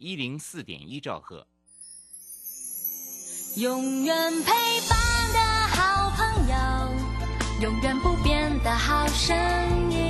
一零四点一兆赫。永远陪伴的好朋友，永远不变的好声音。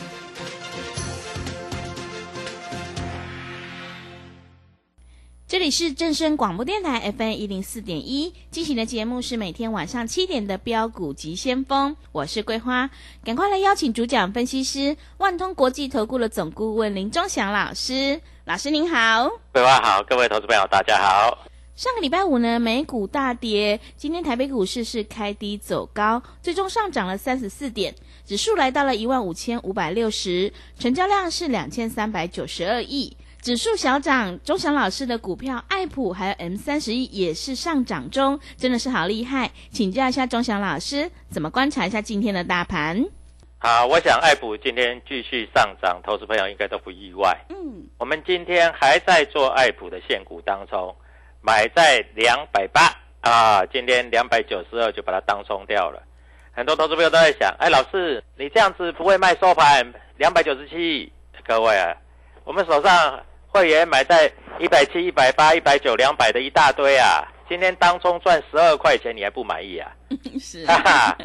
里是正声广播电台 FM 一零四点一进行的节目是每天晚上七点的标股及先锋，我是桂花，赶快来邀请主讲分析师万通国际投顾的总顾问林忠祥老师，老师您好。桂花好，各位投资朋友大家好。上个礼拜五呢，美股大跌，今天台北股市是开低走高，最终上涨了三十四点，指数来到了一万五千五百六十，成交量是两千三百九十二亿。指数小涨，钟祥老师的股票爱普还有 M 三十一也是上涨中，真的是好厉害。请教一下钟祥老师，怎么观察一下今天的大盘？好，我想爱普今天继续上涨，投资朋友应该都不意外。嗯，我们今天还在做爱普的现股当中，买在两百八啊，今天两百九十二就把它当冲掉了。很多投资朋友都在想，哎，老师，你这样子不会卖收盘两百九十七？各位啊，我们手上会员买在一百七、一百八、一百九、两百的一大堆啊，今天当中赚十二块钱，你还不满意啊？是哈哈，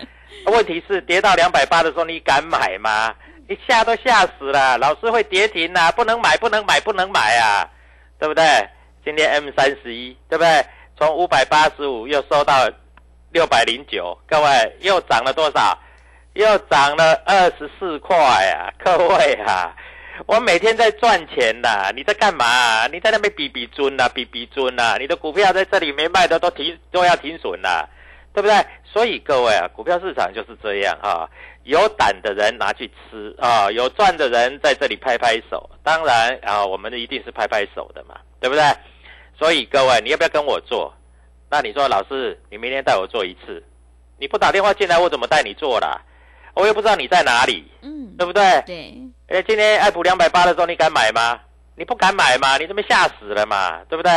问题是跌到两百八的时候，你敢买吗？一吓都吓死了，老师会跌停啊，不能买，不能买，不能买啊，对不对？今天 M 三十一，对不对？从五百八十五又收到六百零九，各位又涨了多少？又涨了二十四块啊！各位啊，我每天在赚钱呐、你在干嘛、你在那边比比尊呐、比比尊呐、你的股票在这里没卖的都停都要停损呐、对不对？所以各位啊，股票市场就是这样啊，有胆的人拿去吃啊，有赚的人在这里拍拍手。当然啊，我们一定是拍拍手的嘛，对不对？所以各位，你要不要跟我做？那你说老师，你明天带我做一次，你不打电话进来，我怎么带你做啦？我又不知道你在哪里，嗯，对不对？对，哎，今天爱普两百八的时候，你敢买吗？你不敢买吗？你这边吓死了嘛？对不对？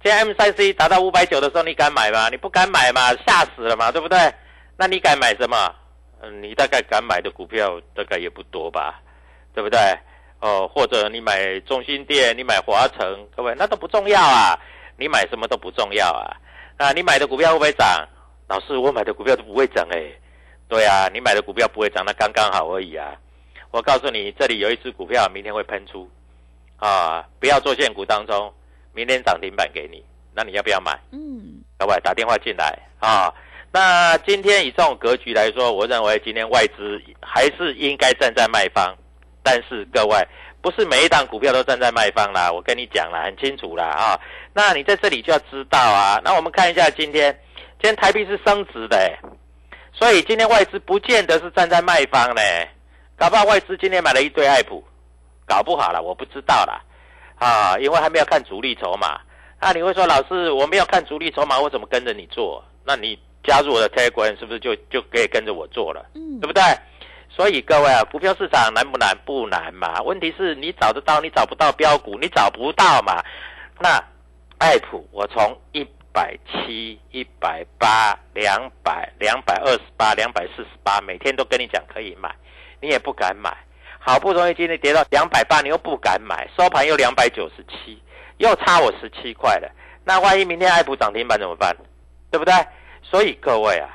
今天 M 三 C 达到五百九的时候，你敢买吗？你不敢买嘛？吓死了嘛？对不对？那你敢买什么？嗯，你大概敢买的股票大概也不多吧，对不对？哦，或者你买中心店，你买华城，各位那都不重要啊，你买什么都不重要啊。啊，你买的股票会不会涨？老师，我买的股票都不会涨哎、对啊，你买的股票不会涨，那刚刚好而已啊。我告诉你，这里有一只股票明天会喷出，啊，不要做现股当中，明天涨停板给你，那你要不要买？嗯，各位打电话进来啊。那今天以这种格局来说，我认为今天外资还是应该站在卖方，但是各位不是每一档股票都站在卖方啦，我跟你讲啦，很清楚啦啊。那你在这里就要知道啊。那我们看一下今天，今天台币是升值的、欸，所以今天外资不见得是站在卖方呢、搞不好外资今天买了一堆爱普，搞不好了，我不知道啦，啊，因为还没有看主力筹码。那你会说，老师，我没有看主力筹码，我怎么跟着你做？那你加入我的 Telegram 是不是就就可以跟着我做了？嗯对不对？所以各位啊，股票市场难不难？不难嘛。问题是你找得到，你找不到标股，你找不到嘛。那爱普，我从一百七、一百八、两百、两百二十八、两百四十八，每天都跟你讲可以买，你也不敢买。好不容易今天跌到两百八，你又不敢买，收盘又两百九十七，又差我十七块了。那万一明天爱普涨停板怎么办？对不对？所以各位啊，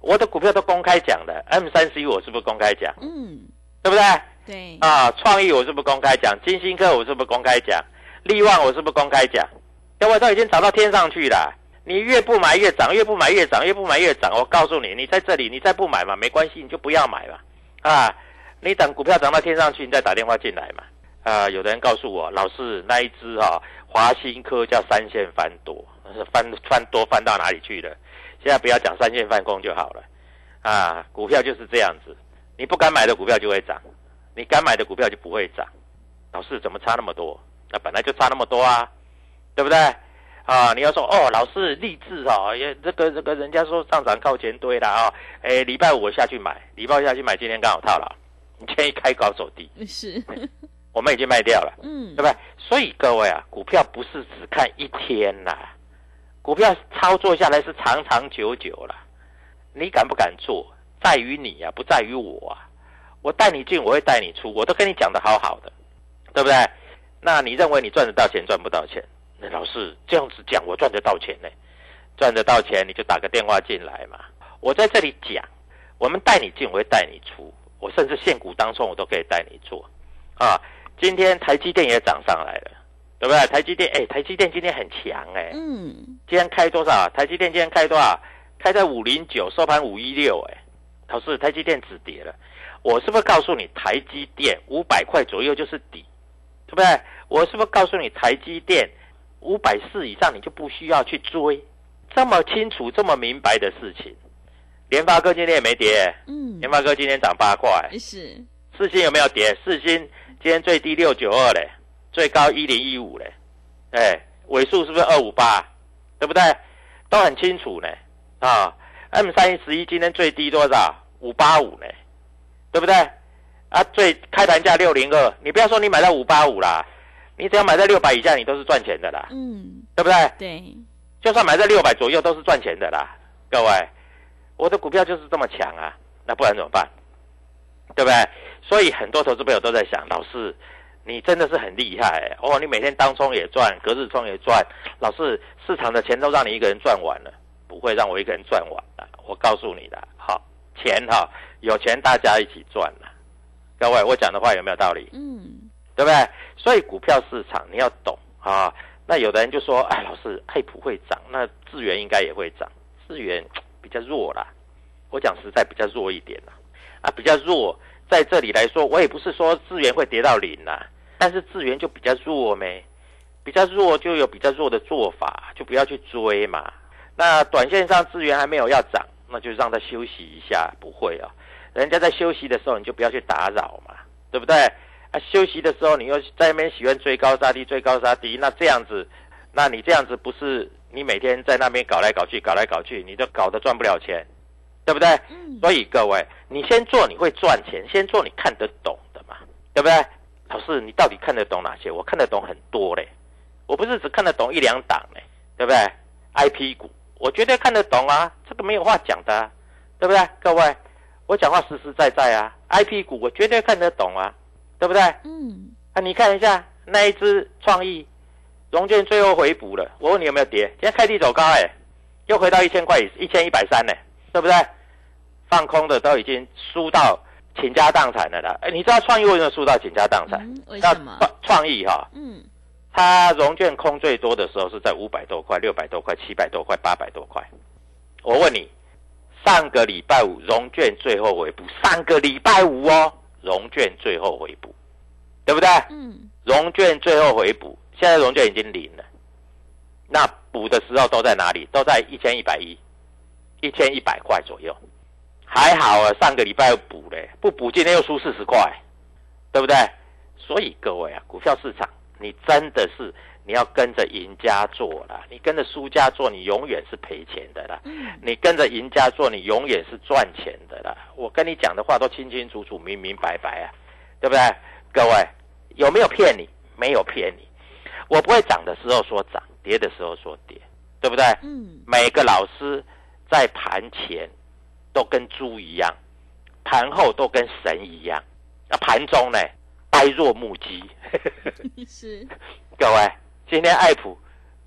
我的股票都公开讲的，M 三十一我是不是公开讲？嗯，对不对？对，啊，创意我是不是公开讲？金星科我是不是公开讲？利旺我是不是公开讲？各位都已经涨到天上去了，你越不买越涨，越不买越涨，越不买越涨。我告诉你，你在这里，你再不买嘛，没关系，你就不要买嘛。啊，你等股票涨到天上去，你再打电话进来嘛。啊，有的人告诉我，老师那一只哈、华新科叫三线翻多，翻翻多翻到哪里去了？现在不要讲三线翻空就好了。啊，股票就是这样子，你不敢买的股票就会涨，你敢买的股票就不会涨。老师怎么差那么多？那本来就差那么多啊，对不对？啊，你要说哦，老师励志哦，也这个这个人家说上涨靠前堆啦啊，哎，礼拜五我下去买，礼拜五下去买，今天刚好套牢，你今天一开高走低，是，我们已经卖掉了，嗯对不对？所以各位啊，股票不是只看一天啦、股票操作下来是长长久久啦。你敢不敢做，在于你啊、不在于我啊。我带你进，我会带你出，我都跟你讲的好好的，对不对？那你认为你赚得到钱赚不到钱？那老师这样子讲，我赚得到钱呢？赚得到钱你就打个电话进来嘛。我在这里讲，我们带你进，我会带你出，我甚至现股当中我都可以带你做啊。今天台积电也涨上来了，对不对？台积电，哎，台积电今天很强哎、嗯，今天开多少啊？台积电今天开多少？开在五零九，收盘五一六。哎，老师，台积电止跌了。我是不是告诉你，台积电五百块左右就是底，对不对？我是不是告诉你，台积电五百四以上你就不需要去追？这么清楚、这么明白的事情，联发科今天也没跌，嗯，联发科今天涨八块，是，四星有没有跌？四星今天最低六九二嘞，最高一零一五嘞，哎，尾数是不是二五八？对不对？都很清楚呢。啊，M 三一十一今天最低多少？五八五呢，对不对？啊，最开盘价六零二，你不要说你买到五八五啦，你只要买在六百以下，你都是赚钱的啦，嗯，对不对？对，就算买在六百左右，都是赚钱的啦。各位，我的股票就是这么强啊，那不然怎么办？对不对？所以很多投资朋友都在想，老师，你真的是很厉害哦！你每天当冲也赚，隔日冲也赚，老师，市场的钱都让你一个人赚完了，不会让我一个人赚完的。我告诉你的，好，钱哈，有钱大家一起赚了。各位，我讲的话有没有道理？嗯，对不对？所以股票市场你要懂啊。那有的人就说：“哎，老师，爱普会涨，那智源应该也会涨。智源 比较弱啦，我讲实在比较弱一点啦，啊，比较弱。在这里来说，我也不是说智源会跌到零啦，但是智源就比较弱没，比较弱就有比较弱的做法，就不要去追嘛。那短线上资源还没有要涨，那就让它休息一下，不会啊。人家在休息的时候，你就不要去打扰嘛，对不对？啊，休息的时候你又在那边喜欢追高杀低，追高杀低，那这样子，那你这样子不是你每天在那边搞来搞去，搞来搞去，你都搞得赚不了钱，对不对？嗯，所以各位，你先做你会赚钱，先做你看得懂的嘛，对不对？老师，你到底看得懂哪些？我看得懂很多嘞，我不是只看得懂一两档嘞，对不对？IP 股，我绝对看得懂啊，这个没有话讲的、啊，对不对？各位，我讲话实实在在啊，IP 股我绝对看得懂啊，对不对？嗯，啊，你看一下那一只创意融券最后回补了，我问你有没有跌？今天开低走高哎、又回到一千块以一千一百三呢，对不对？放空的都已经输到倾家荡产了啦。哎，你知道创意为什么输到倾家荡产？嗯为那什么？创创意哈、嗯，它融券空最多的时候是在五百多块、六百多块、七百多块、八百多块。我问你，上个礼拜五融券最后回补，上个礼拜五哦，融券最后回补，对不对？嗯，融券最后回补，现在融券已经零了。那补的时候都在哪里？都在一千一百一，一千一百块左右。还好啊，上个礼拜补嘞，不补今天又输四十块，对不对？所以各位啊，股票市场你真的是你要跟着赢家做了，你跟着输家做，你永远是赔钱的啦。你跟着赢家做，你永远是赚钱的啦。我跟你讲的话都清清楚楚、明明白白啊，对不对？各位有没有骗你？没有骗你。我不会涨的时候说涨，跌的时候说跌，对不对？嗯，每个老师在盘前都跟猪一样，盘后都跟神一样，那盘中呢呆若木鸡。是，各位，今天爱普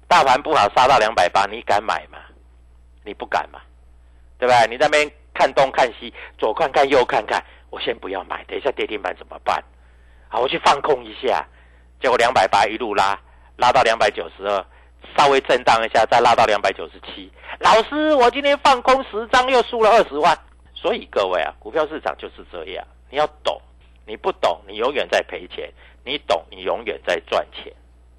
大盘不好杀到两百八，你敢买吗？你不敢嘛，对吧？你在那边看东看西，左看看右看看，我先不要买，等一下跌停板怎么办？好，我去放空一下，结果两百八一路拉，拉到两百九十二，稍微震荡一下，再拉到两百九十七。老师，我今天放空十张，又输了二十万。所以各位啊，股票市场就是这样，你要懂，你不懂，你永远在赔钱；你懂，你永远在赚钱，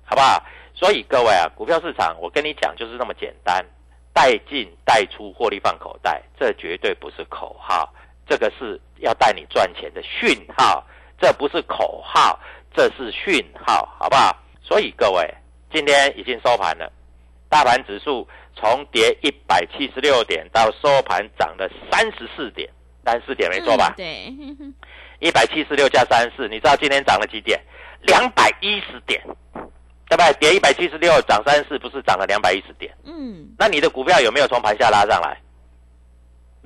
好不好？所以各位啊，股票市场，我跟你讲就是那么简单，带进带出，获利放口袋，这绝对不是口号，这个是要带你赚钱的讯号，这不是口号，这是讯号，好不好？所以各位，今天已经收盘了，大盘指数从跌一百七十六点到收盘涨了三十四点，三十四点没错吧？对，一百七十六加三十四，你知道今天涨了几点？两百一十点，对吧？跌一百七十六，涨三十四，不是涨了两百一十点？嗯，那你的股票有没有从盘下拉上来？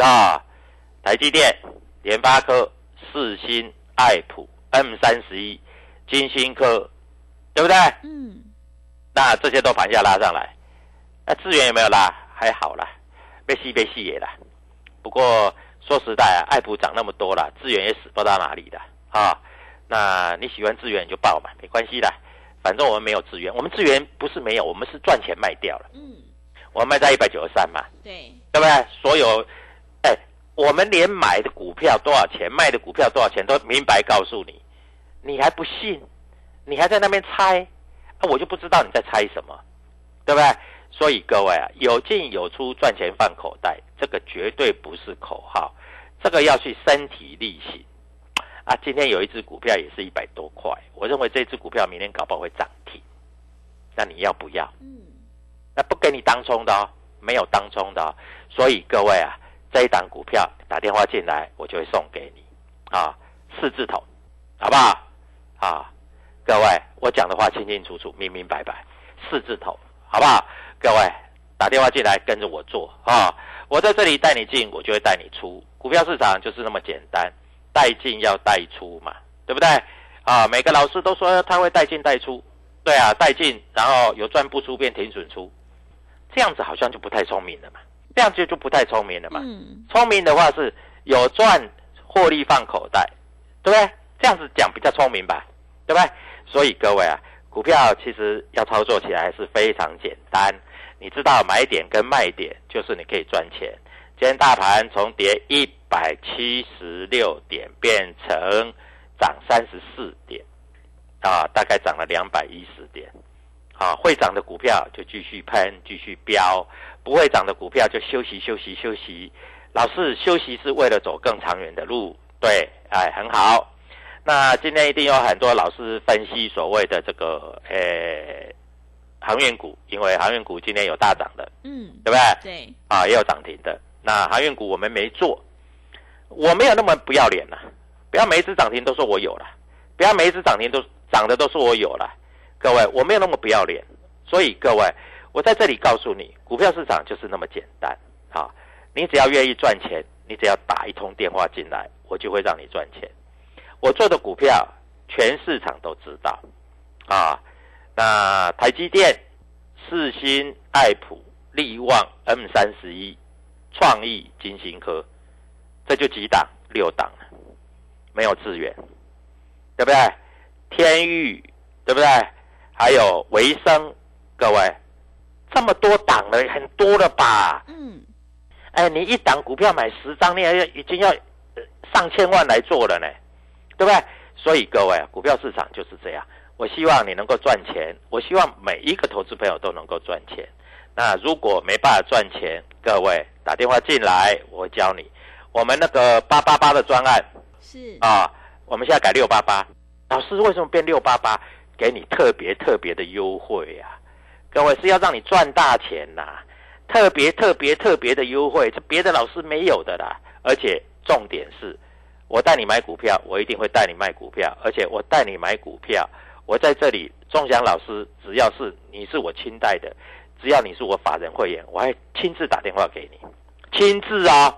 啊，台积电、联发科、四新、爱普、M 三十一、金星科，对不对？嗯，那这些都盘下拉上来，那资源有没有拉？还好啦，被吸被吸也啦。不过说实在啊，爱普涨那么多了，资源也死不到哪里的啊。那你喜欢资源你就报嘛，没关系的，反正我们没有资源，我们资源不是没有，我们是赚钱卖掉了，嗯，我们卖在一百九十三嘛，对，对不对？所有，哎，我们连买的股票多少钱，卖的股票多少钱都明白告诉你，你还不信，你还在那边猜，啊，我就不知道你在猜什么，对不对？所以各位啊，有进有出，赚钱放口袋，这个绝对不是口号，这个要去身体力行。啊，今天有一只股票也是一百多块，我认为这只股票明天搞不好会涨停，那你要不要？嗯，那不给你当冲的哦，没有当冲的哦。所以各位啊，这一档股票打电话进来，我就会送给你啊，四字头，好不好？啊，各位，我讲的话清清楚楚、明明白白，四字头，好不好？各位打电话进来跟着我做啊，我在这里带你进，我就会带你出。股票市场就是那么简单，带进要带出嘛，对不对？啊，每个老师都说他会带进带出，对啊，带进，然后有赚不出变停损出，这样子好像就不太聪明了嘛，这样就就不太聪明了嘛。嗯，聪明的话是有赚获利放口袋，对不对？这样子讲比较聪明吧，对不对？所以各位啊，股票其实要操作起来是非常简单，你知道买点跟卖点，就是你可以赚钱。今天大盘从跌一百七十六点变成涨三十四点，啊，大概涨了两百一十点。啊，会涨的股票就继续喷，继续飙；不会涨的股票就休息休息休息。老是休息是为了走更长远的路，对，哎，很好。那今天一定有很多老师分析所谓的这个，呃，航运股，因为航运股今天有大涨的，嗯，对不对？对，啊，也有涨停的。那航运股我们没做，我没有那么不要脸了，不要每一只涨停都说我有了，不要每一只涨停都涨的都说我有了。各位，我没有那么不要脸，所以各位，我在这里告诉你，股票市场就是那么简单啊！你只要愿意赚钱，你只要打一通电话进来，我就会让你赚钱。我做的股票，全市场都知道啊。那台积电、四新、爱普、力旺、M 三十一、创意、金星科，这就几档，六档了，没有资源，对不对？天域，对不对？还有维生，各位，这么多档了，很多了吧？嗯，哎，你一档股票买十张，你还要已经要呃上千万来做了呢，对不对？所以各位，股票市场就是这样。我希望你能够赚钱，我希望每一个投资朋友都能够赚钱。那如果没办法赚钱，各位打电话进来，我教你。我们那个八八八的专案是，啊，我们现在改六八八。老师为什么变六八八？给你特别特别的优惠呀、各位是要让你赚大钱呐、特别特别特别的优惠，这别的老师没有的啦。而且重点是，我带你买股票，我一定会带你卖股票，而且我带你买股票，我在这里，钟祥老师只要是你是我亲带的，只要你是我法人会员，我还亲自打电话给你，亲自啊、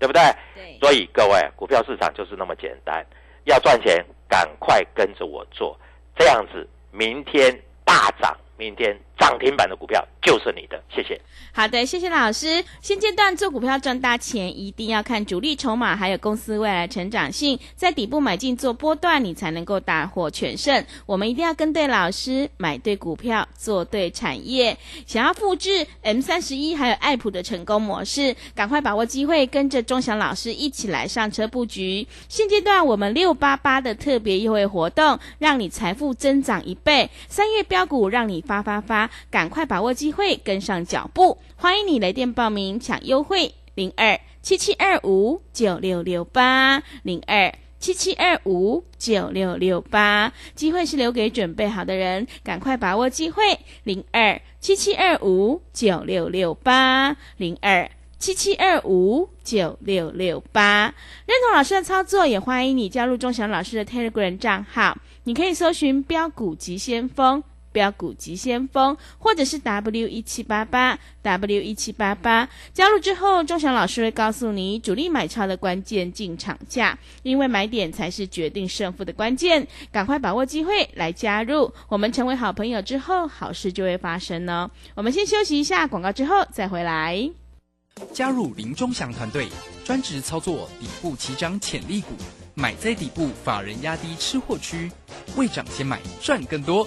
对不对？对，所以各位，股票市场就是那么简单，要赚钱，赶快跟着我做，这样子明天大涨，明天涨停板的股票就是你的。谢谢。好的，谢谢老师。现阶段做股票赚大钱，一定要看主力筹码，还有公司未来成长性，在底部买进做波段，你才能够大获全胜。我们一定要跟对老师，买对股票，做对产业。想要复制 M 三十一还有爱普的成功模式，赶快把握机会，跟着钟祥老师一起来上车布局。现阶段我们六八八的特别优惠活动，让你财富增长一倍。三月标股让你发发发，赶快把握机会，跟上脚步。欢迎你来电报名抢优惠，零二七七二五九六六八零二。七七二五九六六八，机会是留给准备好的人，赶快把握机会。零二七七二五九六六八零二七七二五九六六八。认同老师的操作，也欢迎你加入钟祥老师的 Telegram 账号，你可以搜寻“标股急先锋”。标股急先锋，或者是 W 一七八八 W 一七八八，加入之后，钟祥老师会告诉你主力买超的关键进场价，因为买点才是决定胜负的关键，赶快把握机会来加入。我们成为好朋友之后，好事就会发生哦。我们先休息一下广告，之后再回来。加入林钟祥团队，专职操作底部起涨潜力股，买在底部，法人压低吃货区，未涨先买赚更多。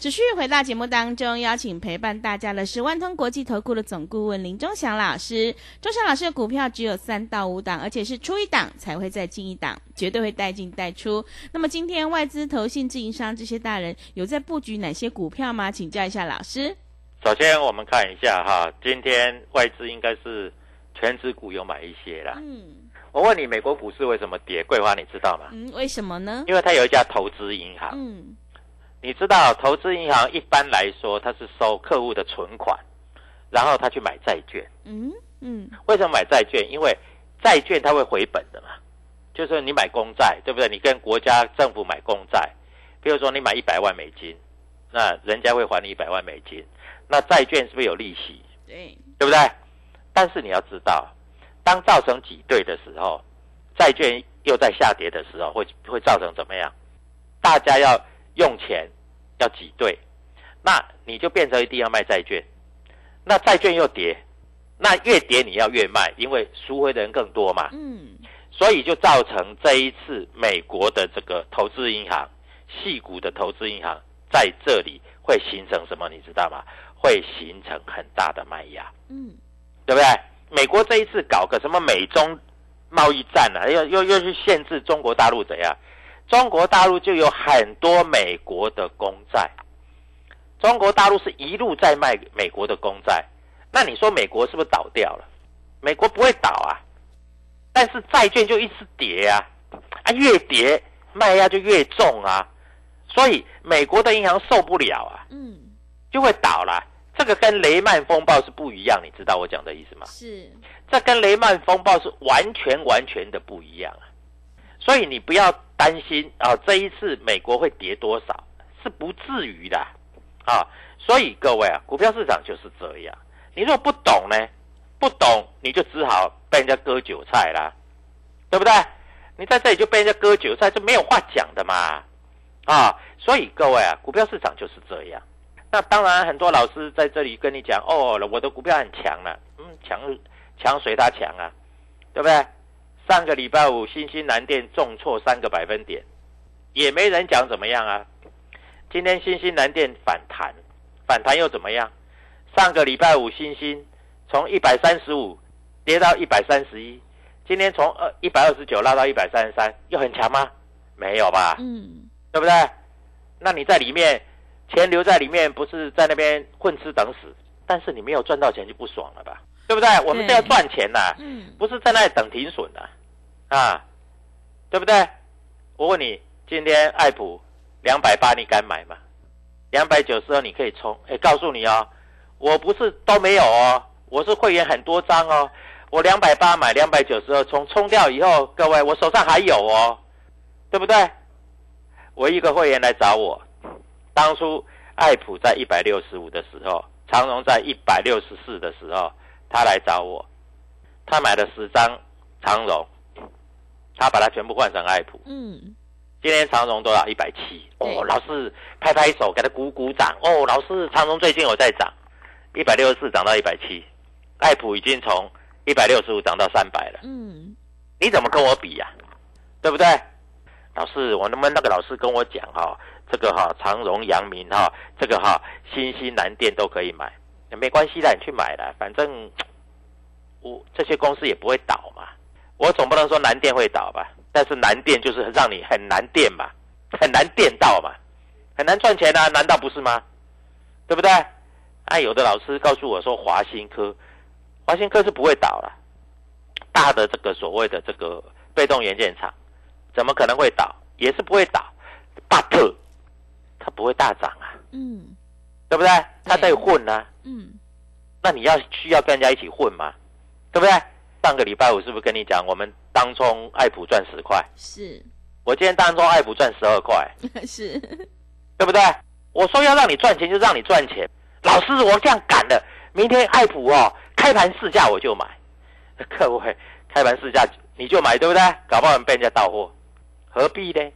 持续回到节目当中，邀请陪伴大家的是万通国际投顾的总顾问林忠祥老师。忠祥老师的股票只有三到五档，而且是出一档才会再进一档，绝对会带进带出。那么今天外资、投信、自营商这些大人有在布局哪些股票吗？请教一下老师。首先我们看一下哈，今天外资应该是全指股有买一些啦。嗯我问你，美国股市为什么跌？桂花你知道吗？嗯，为什么呢？因为它有一家投资银行。嗯你知道，投资银行一般来说，它是收客户的存款，然后他去买债券。嗯嗯为什么买债券？因为债券它会回本的嘛，就是你买公债，对不对？你跟国家政府买公债，比如说你买一百万美金，那人家会还你一百万美金，那债券是不是有利息？对，对不对？但是你要知道，当造成挤兑的时候，债券又在下跌的时候，会会造成怎么样？大家要用钱要挤兑，那你就变成一定要卖债券，那债券又跌，那越跌你要越卖，因为赎回的人更多嘛，嗯所以就造成这一次美国的这个投资银行，细股的投资银行在这里会形成什么？你知道吗？会形成很大的卖压。嗯对不对？美国这一次搞个什么美中贸易战啊，又又又去限制中国大陆怎样？中国大陆就有很多美国的公债，中国大陆是一路在卖美国的公债，那你说美国是不是倒掉了？美国不会倒啊，但是债券就一直跌啊，啊越跌卖压就越重啊，所以美国的银行受不了啊，嗯，就会倒了。这个跟雷曼风暴是不一样，你知道我讲的意思吗？是，这跟雷曼风暴是完全完全的不一样啊！所以你不要担心啊，这一次美国会跌多少是不至于的啊！所以各位啊，股票市场就是这样，你如果不懂呢，不懂你就只好被人家割韭菜啦，对不对？你在这里就被人家割韭菜，这没有话讲的嘛啊！所以各位啊，股票市场就是这样。那当然，很多老师在这里跟你讲，哦，我的股票很强了，嗯，强强随他强啊，对不对？上个礼拜五，新兴南电重挫三个百分点，也没人讲怎么样啊。今天新兴南电反弹，反弹又怎么样？上个礼拜五，新兴从一百三十五跌到一百三十一，今天从二一百二十九拉到一百三十三，又很强吗？没有吧？嗯对不对？那你在里面钱留在里面，不是在那边混吃等死？但是你没有赚到钱就不爽了吧？对不对？我们是要赚钱呐、嗯不是在那里等停损的啊，啊对不对？我问你，今天爱普两百八，你敢买吗？两百九十二你可以冲。哎，告诉你哦，我不是都没有哦，我是会员很多张哦。我两百八买，两百九十二冲，冲掉以后，各位我手上还有哦，对不对？我一个会员来找我，当初爱普在一百六十五的时候，长荣在一百六十四的时候，他来找我，他买了十张长荣，他把它全部换成爱普。嗯，今天长荣多少？一百七。哦，老师拍拍手，给他鼓鼓掌。哦，老师，长荣最近有在涨，一百六十四涨到一百七，爱普已经从一百六十五涨到三百了。嗯，你怎么跟我比呀、对不对？老师，我能不能那个老师跟我讲哈、这个哈、长荣、阳明哈、这个哈、新兴南电都可以买，没关系的，你去买了，反正我这些公司也不会倒嘛。我总不能说南电会倒吧？但是南电就是让你很难电嘛，很难电到嘛，很难赚钱啊，难道不是吗？对不对？啊，有的老师告诉我说华新科，华新科是不会倒了。大的这个所谓的这个被动元件厂，怎么可能会倒？也是不会倒，but 它不会大涨啊，嗯，对不对？它在混啊，嗯，那你要需要跟人家一起混吗，对不对？上个礼拜我是不是跟你讲，我们当中爱普赚十块，是我今天当中爱普赚十二块，是，对不对？我说要让你赚钱就让你赚钱，老师我这样赶的，明天爱普哦开盘市价我就买，各位开盘市价你就买对不对？搞不好被人家到货，何必呢？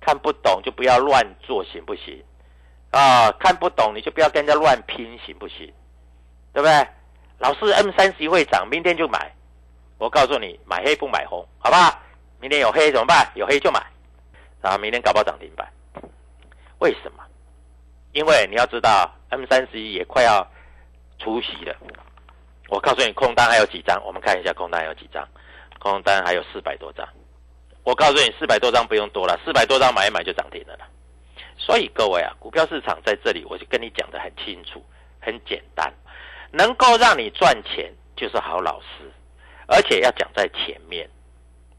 看不懂就不要乱做行不行？啊，看不懂你就不要跟人家乱拼行不行？对不对？老师 M 三十一会涨，明天就买。我告诉你，买黑不买红，好不好？明天有黑怎么办？有黑就买，然后明天搞不好涨停板。为什么？因为你要知道，M 三十一也快要除息了。我告诉你，空单还有几张？我们看一下空单还有几张？空单还有四百多张。我告诉你，四百多张不用多了，四百多张买一买就涨停了。所以各位啊，股票市场在这里，我就跟你讲的很清楚、很简单，能够让你赚钱就是好老师，而且要讲在前面，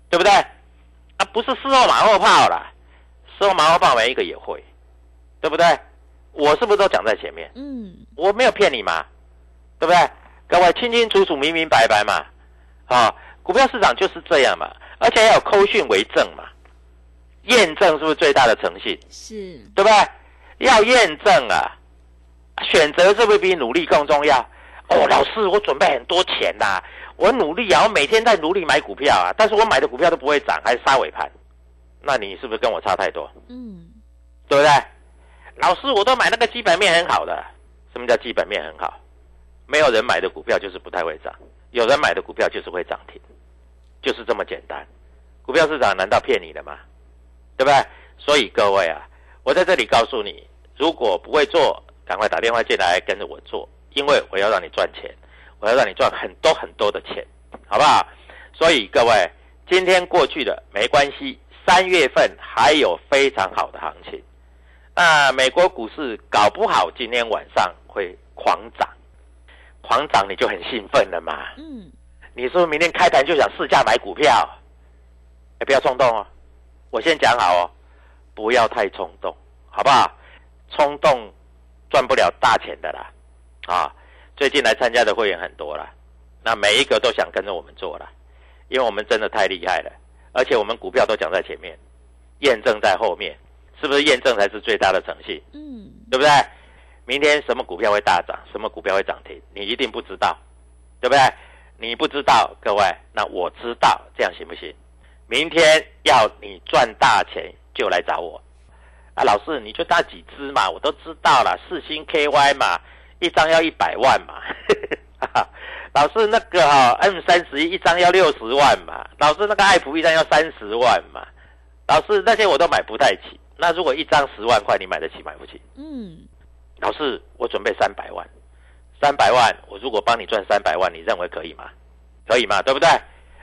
对不对？啊，不是事后马后炮啦，事后马后炮每一个也会，对不对？我是不是都讲在前面？嗯，我没有骗你嘛，对不对？各位清清楚楚、明明白白嘛，啊，股票市场就是这样嘛，而且要有扣讯为证嘛，验证是不是最大的诚信？是，对不对？要验证啊，选择是不是比努力更重要？哦，老师，我准备很多钱呐、我努力啊，我每天在努力买股票啊，但是我买的股票都不会涨，还是杀尾盘，那你是不是跟我差太多？嗯，对不对？老师，我都买那个基本面很好的。什么叫基本面很好？没有人买的股票就是不太会涨，有人买的股票就是会涨停，就是这么简单。股票市场难道骗你的吗？对不对？所以各位啊，我在这里告诉你，如果不会做，赶快打电话进来跟着我做，因为我要让你赚钱，我要让你赚很多很多的钱，好不好？所以各位，今天过去的没关系，三月份还有非常好的行情。那美国股市搞不好今天晚上会狂涨，狂涨你就很兴奋了嘛？嗯，你是不是明天开盘就想试价买股票？哎，不要冲动哦，我先讲好哦，不要太冲动，好不好？冲动赚不了大钱的啦，啊！最近来参加的会员很多了，那每一个都想跟着我们做了，因为我们真的太厉害了，而且我们股票都讲在前面，验证在后面，是不是验证才是最大的诚信？嗯，对不对？明天什么股票会大涨，什么股票会涨停，你一定不知道，对不对？你不知道，各位，那我知道，这样行不行？明天要你赚大钱，就来找我。啊，老师，你就大几只嘛，我都知道了，四星 KY 嘛，一张要一百万嘛。老师，那个哈、M 三十一一张要六十万嘛，老师那个爱普一张要三十万嘛，老师那些我都买不太起。那如果一张十万块，你买得起买不起？嗯，老师，我准备三百万，三百万，我如果帮你赚三百万，你认为可以吗？可以吗？对不对？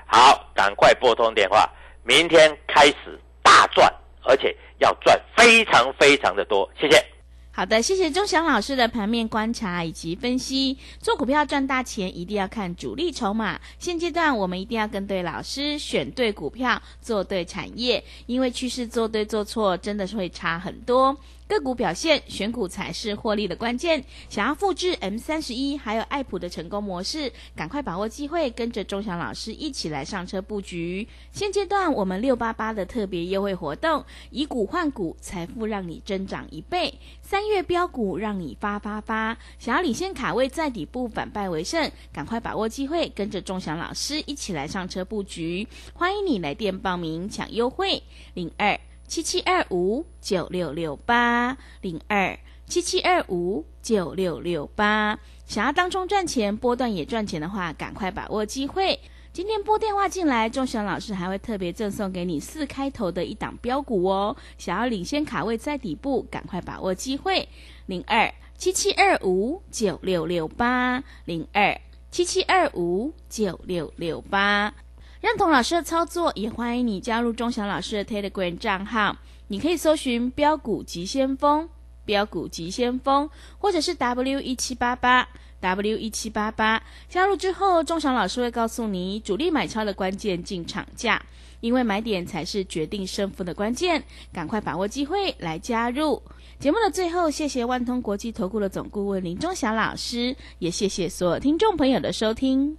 好，赶快拨通电话，明天开始大赚，而且要赚非常非常的多。谢谢。好的，谢谢钟祥老师的盘面观察以及分析。做股票赚大钱，一定要看主力筹码。现阶段我们一定要跟对老师，选对股票，做对产业，因为趋势做对做错，真的是会差很多。个股表现，选股才是获利的关键。想要复制 M 三十一还有爱普的成功模式，赶快把握机会，跟着钟祥老师一起来上车布局。现阶段我们六八八的特别优惠活动，以股换股，财富让你增长一倍。三月标股让你发发发。想要领先卡位，在底部反败为胜，赶快把握机会，跟着钟祥老师一起来上车布局。欢迎你来电报名抢优惠，零二。七七二五九六六八零二七七二五九六六八，想要当中赚钱，波段也赚钱的话，赶快把握机会。今天拨电话进来，钟祥老师还会特别赠送给你四开头的一档标股哦。想要领先卡位在底部，赶快把握机会。零二七七二五九六六八零二七七二五九六六八。认同老师的操作，也欢迎你加入钟祥老师的 Telegram 账号。你可以搜寻“标股急先锋”、“标股急先锋”，或者是 W 一七八八 W 一七八八。加入之后，钟祥老师会告诉你主力买超的关键进场价，因为买点才是决定胜负的关键。赶快把握机会来加入。节目的最后，谢谢万通国际投顾的总顾问林钟祥老师，也谢谢所有听众朋友的收听。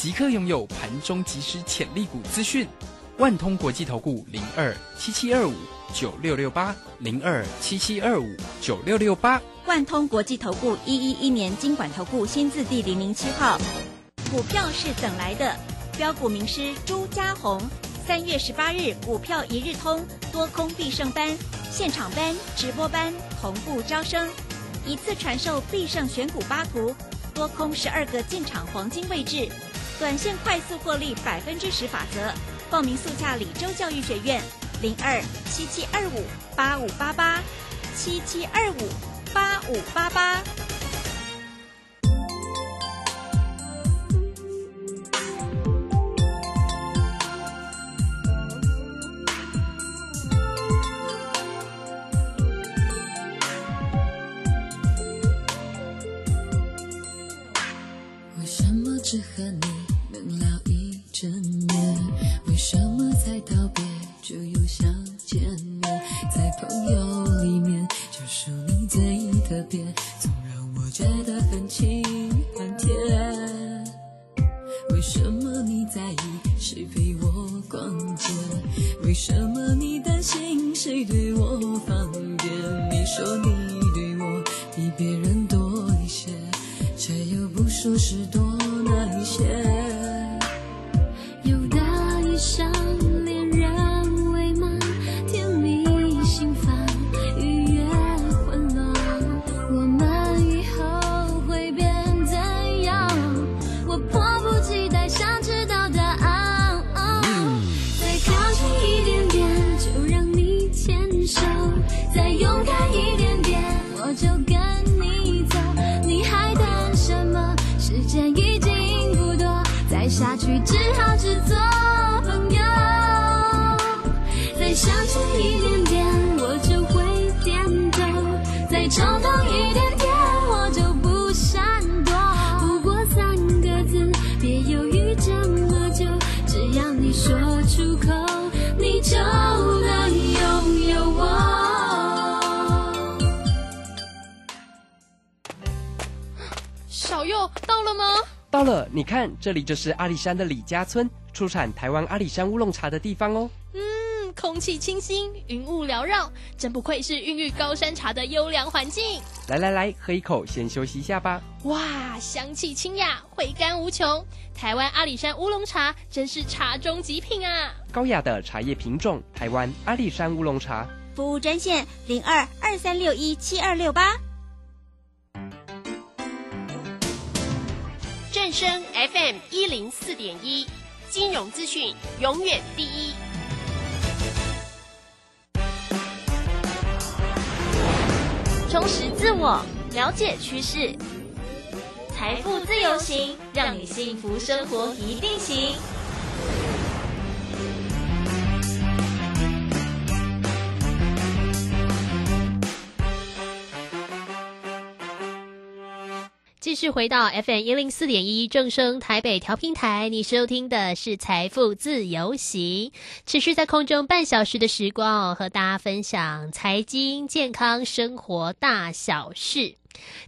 即刻拥有盘中即时潜力股资讯，万通国际投顾零二七七二五九六六八零二七七二五九六六八，万通国际投顾一一一年经管投顾新字第零零七号，股票是等来的，标股名师朱家红，三月十八日股票一日通多空必胜班，现场班直播班同步招生，一次传授必胜选股八图，多空十二个进场黄金位置。短线快速获利百分之十法则，报名速洽李州教育学院零二七七二五八五八八七七二五八五八八。道别就又想冲动一点点，我就不闪躲。不过三个字，别犹豫这么久，只要你说出口，你就能拥有我。小右到了吗？到了，你看，这里就是阿里山的李家村，出产台湾阿里山乌龙茶的地方哦。嗯，空气清新，云雾缭绕，真不愧是孕育高山茶的优良环境。来来来，喝一口，先休息一下吧。哇，香气清雅，回甘无穷。台湾阿里山乌龙茶真是茶中极品啊！高雅的茶叶品种，台湾阿里山乌龙茶。服务专线零二二三六一七二六八。正声 FM 一零四点一，金融资讯永远第一。充实自我，了解趋势，财富自由行，让你幸福生活一定行。继续回到 FM 一零四点一正声台北调频台，你收听的是财富自由行，持续在空中半小时的时光哦，和大家分享财经、健康、生活大小事。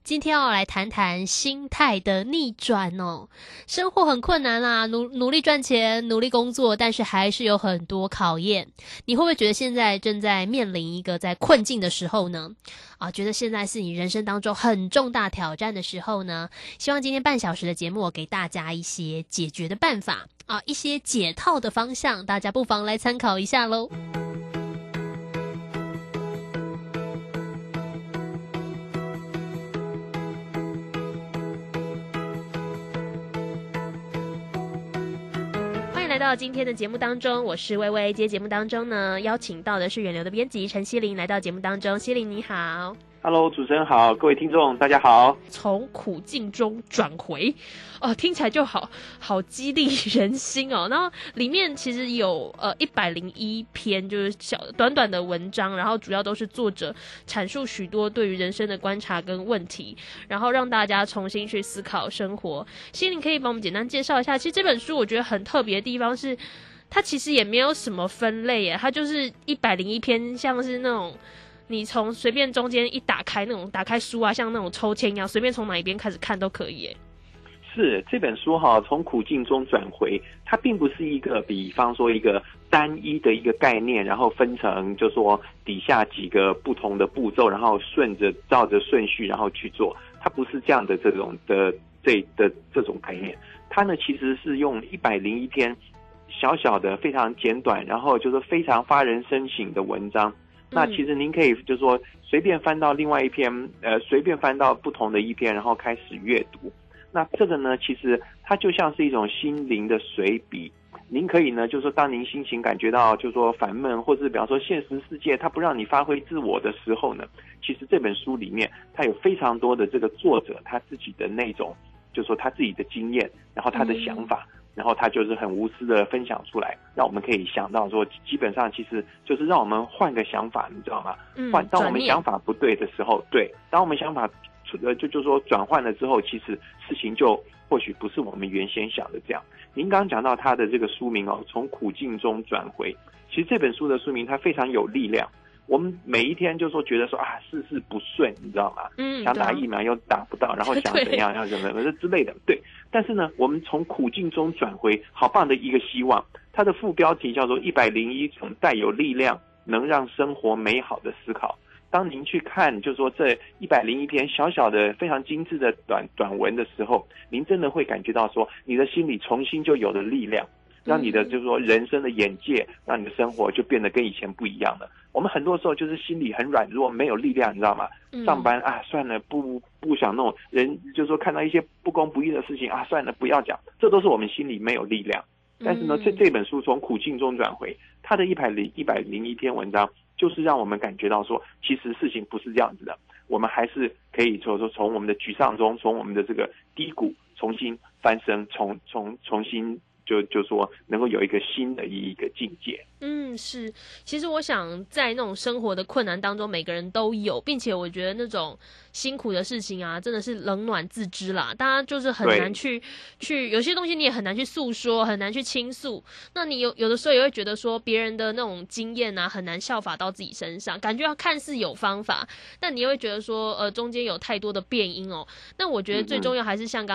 今天要来谈谈心态的逆转哦。生活很困难啦，努努力赚钱，努力工作，但是还是有很多考验。你会不会觉得现在正在面临一个在困境的时候呢？啊，觉得现在是你人生当中很重大挑战的时候呢？希望今天半小时的节目，我给大家一些解决的办法啊，一些解套的方向，大家不妨来参考一下喽。到今天的节目当中，我是微微。今天节目当中呢，邀请到的是远流的编辑陈希玲来到节目当中。希玲你好。Hello，主持人好，各位听众大家好。从苦境中转回，哦，听起来就好好激励人心哦。然后里面其实有呃一百零一篇，就是小短短的文章，然后主要都是作者阐述许多对于人生的观察跟问题，然后让大家重新去思考生活。心灵可以帮我们简单介绍一下，其实这本书我觉得很特别的地方是。它其实也没有什么分类耶，它就是一百零一篇，像是那种你从随便中间一打开那种打开书啊，像那种抽签一样，随便从哪一边开始看都可以。是这本书哈，从苦境中转回，它并不是一个，比方说一个单一的一个概念，然后分成就说底下几个不同的步骤，然后顺着照着顺序然后去做，它不是这样的这种的这的这种概念，它呢其实是用一百零一篇小小的非常简短，然后就是非常发人深省的文章。那其实您可以就是说随便翻到另外一篇，呃，随便翻到不同的一篇，然后开始阅读。那这个呢，其实它就像是一种心灵的随笔。您可以呢，就是说当您心情感觉到就是说烦闷，或者是比方说现实世界它不让你发挥自我的时候呢，其实这本书里面它有非常多的这个作者他自己的那种，就是说他自己的经验，然后他的想法。然后他就是很无私的分享出来，让我们可以想到说，基本上其实就是让我们换个想法，你知道吗？嗯换当我们想法不对的时候，对，当我们想法出呃就就说转换了之后，其实事情就或许不是我们原先想的这样。您刚刚讲到他的这个书名哦，从苦境中转回，其实这本书的书名它非常有力量。我们每一天就说觉得说啊事事不顺，你知道吗？嗯想打疫苗又打不到，然后想对怎样 要怎么样之类的，对。但是呢，我们从苦境中转回，好棒的一个希望。它的副标题叫做“一百零一种带有力量，能让生活美好的思考”。当您去看，就是说这一百零一篇小小的、非常精致的短短文的时候，您真的会感觉到说，你的心里重新就有了力量，让你的就是说人生的眼界，让你的生活就变得跟以前不一样了。我们很多时候就是心里很软弱，没有力量，你知道吗？嗯上班啊，算了，不不想弄。人就是说看到一些不公不义的事情啊，算了，不要讲。这都是我们心里没有力量。但是呢，这这本书从苦境中转回，它的一百零一百零一篇文章，就是让我们感觉到说，其实事情不是这样子的，我们还是可以说说从我们的沮丧中，从我们的这个低谷重新翻身，重重重新就就说能够有一个新的一个境界。嗯，是。其实我想，在那种生活的困难当中，每个人都有，并且我觉得那种辛苦的事情啊，真的是冷暖自知啦。大家就是很难去去，有些东西你也很难去诉说，很难去倾诉。那你有有的时候也会觉得说，别人的那种经验啊，很难效法到自己身上，感觉看似有方法，但你又会觉得说，呃，中间有太多的变音哦。那我觉得最重要还是像刚。